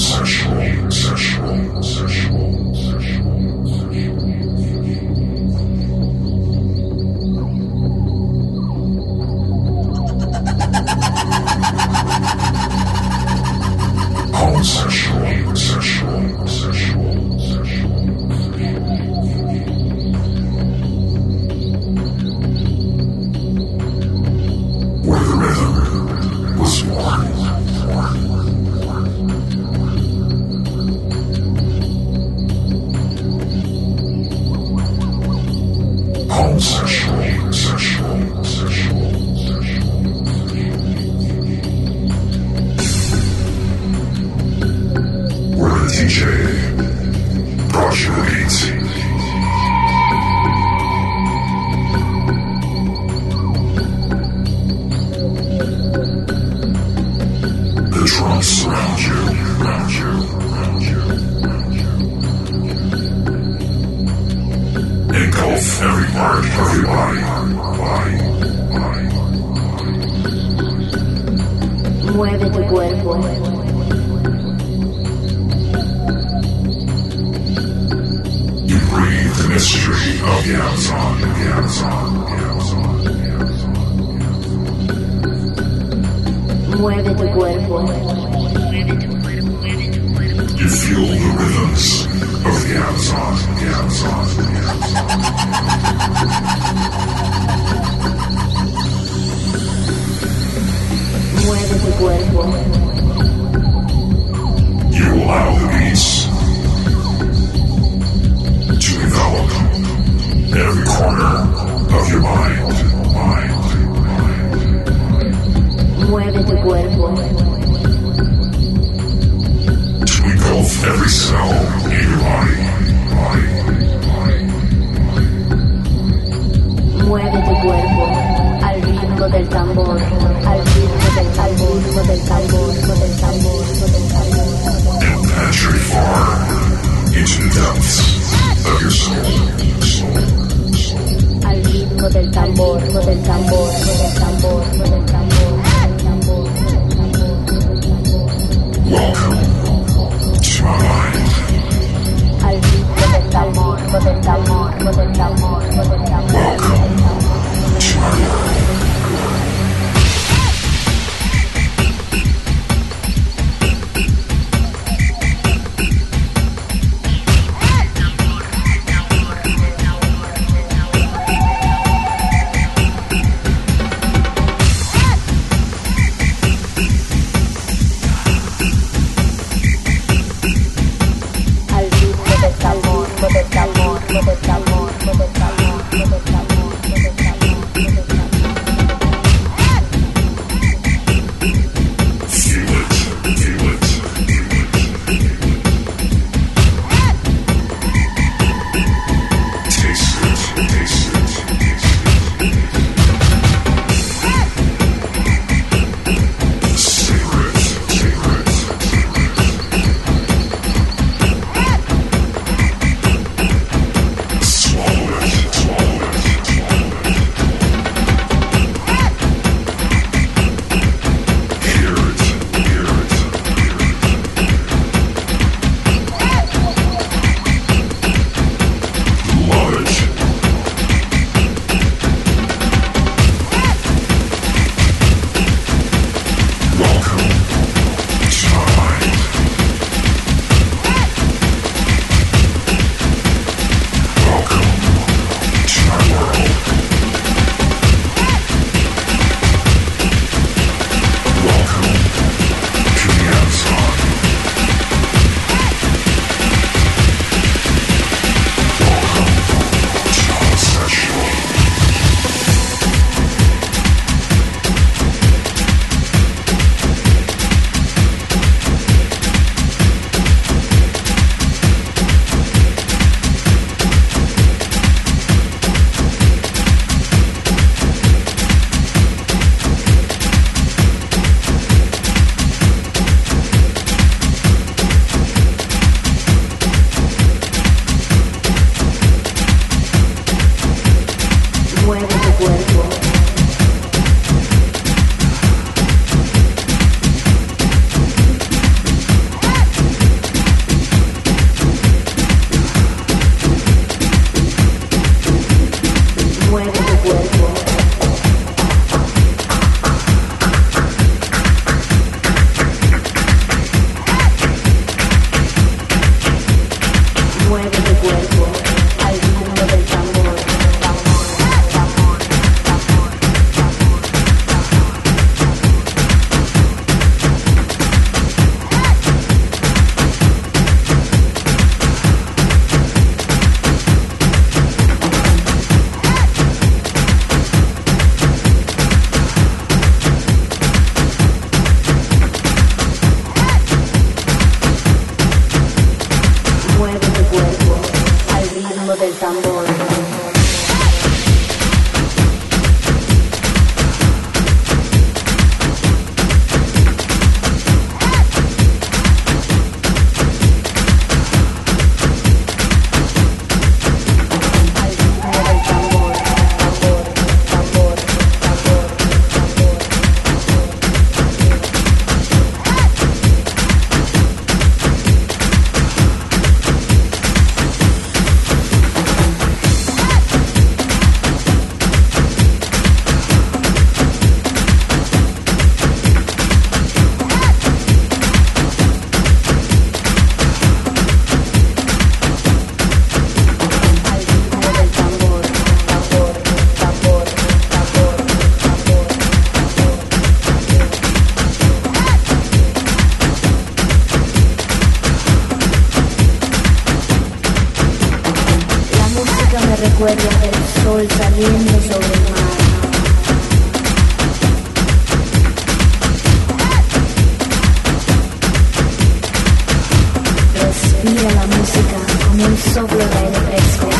Homosexual, Mira la música como un soplo de aire fresco.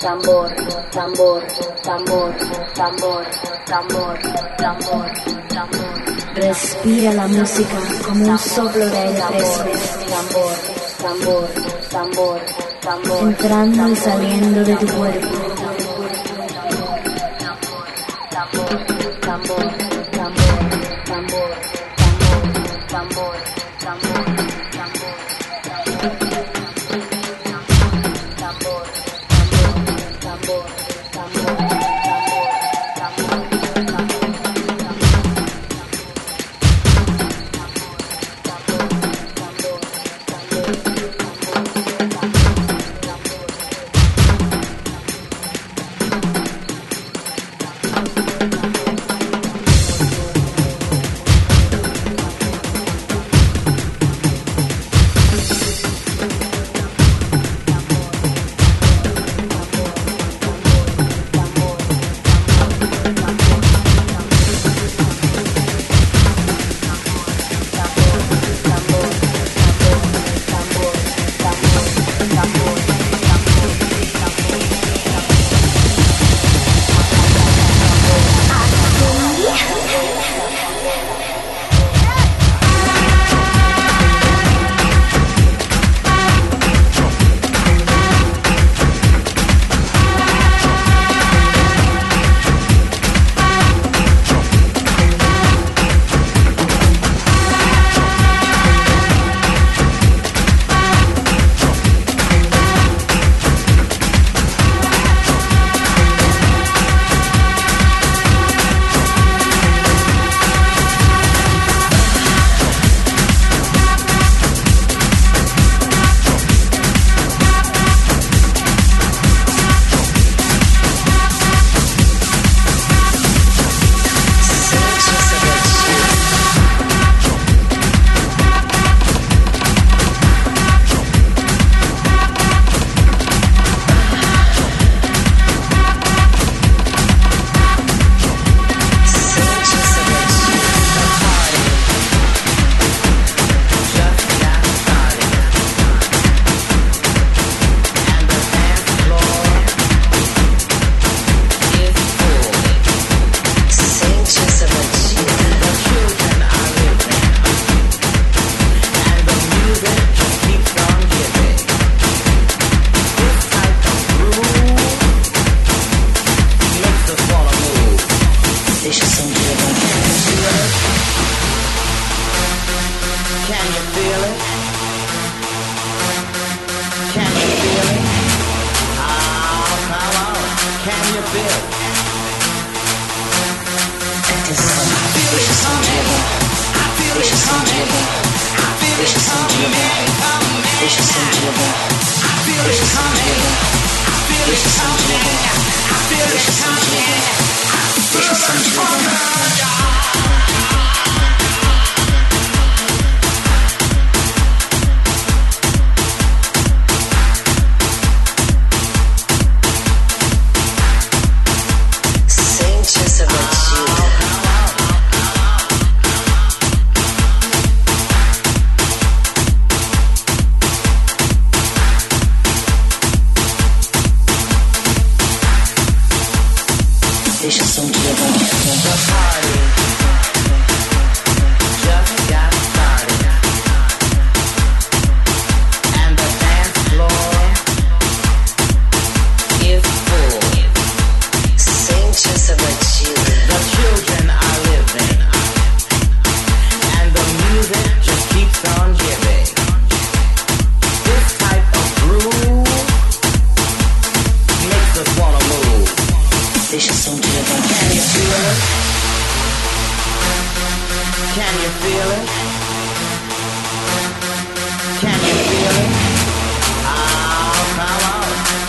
tambor, tambor, tambor, tambor, tambor, tambor, tambor. Respira la música como un soplo de aire tambor, tambor, tambor, tambor, entrando y saliendo de tu cuerpo.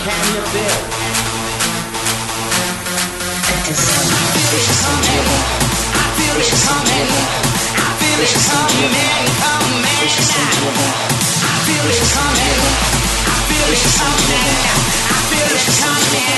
can you feel? It is coming. I feel it coming. I feel it coming. Coming. I feel it coming. I feel it coming. I feel it coming.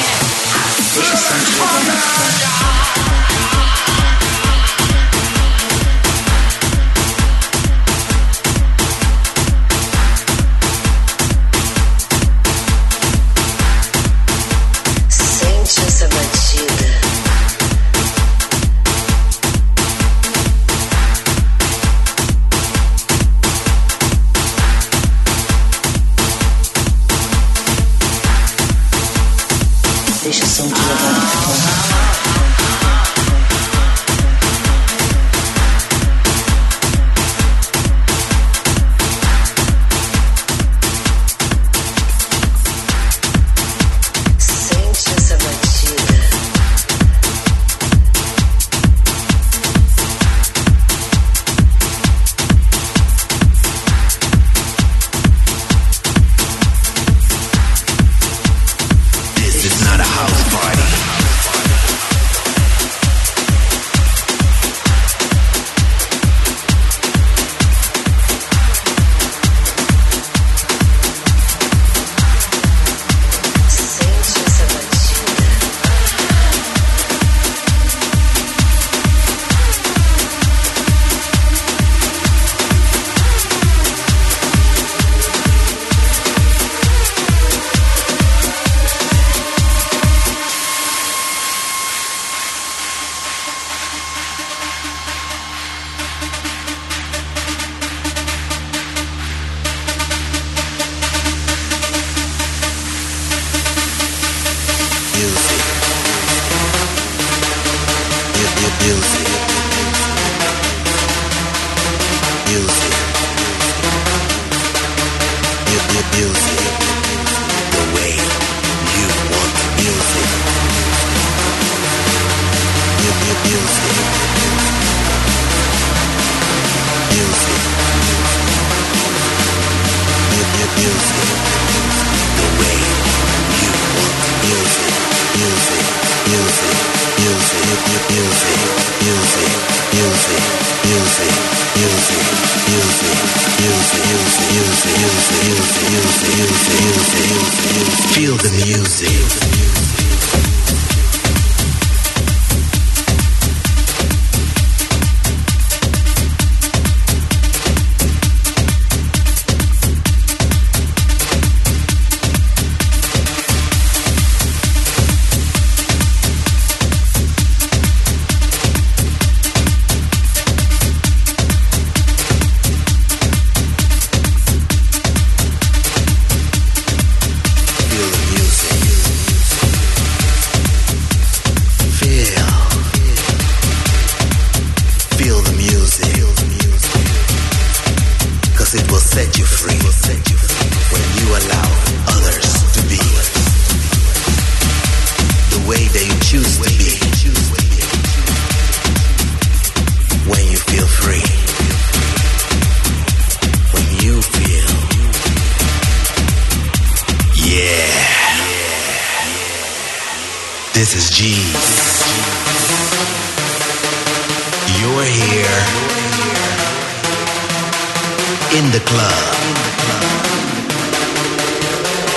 club.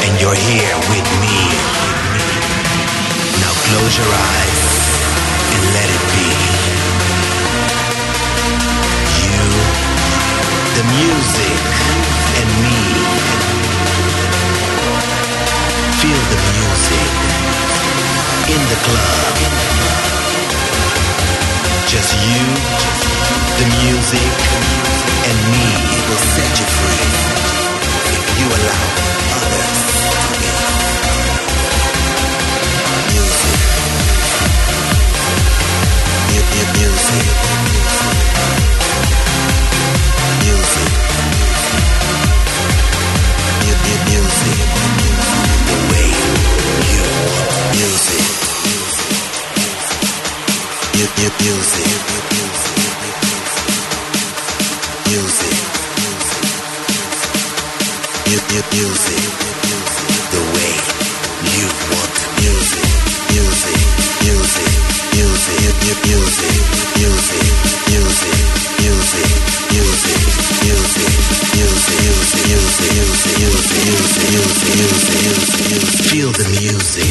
And you're here with me. Now close your eyes and let it be. You, the music, and me. Feel the music in the club. Just you, the music, and me will set you free if you allow others to be. Music. Music. Music. Music. The way you music. Music. the music.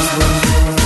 Thank you.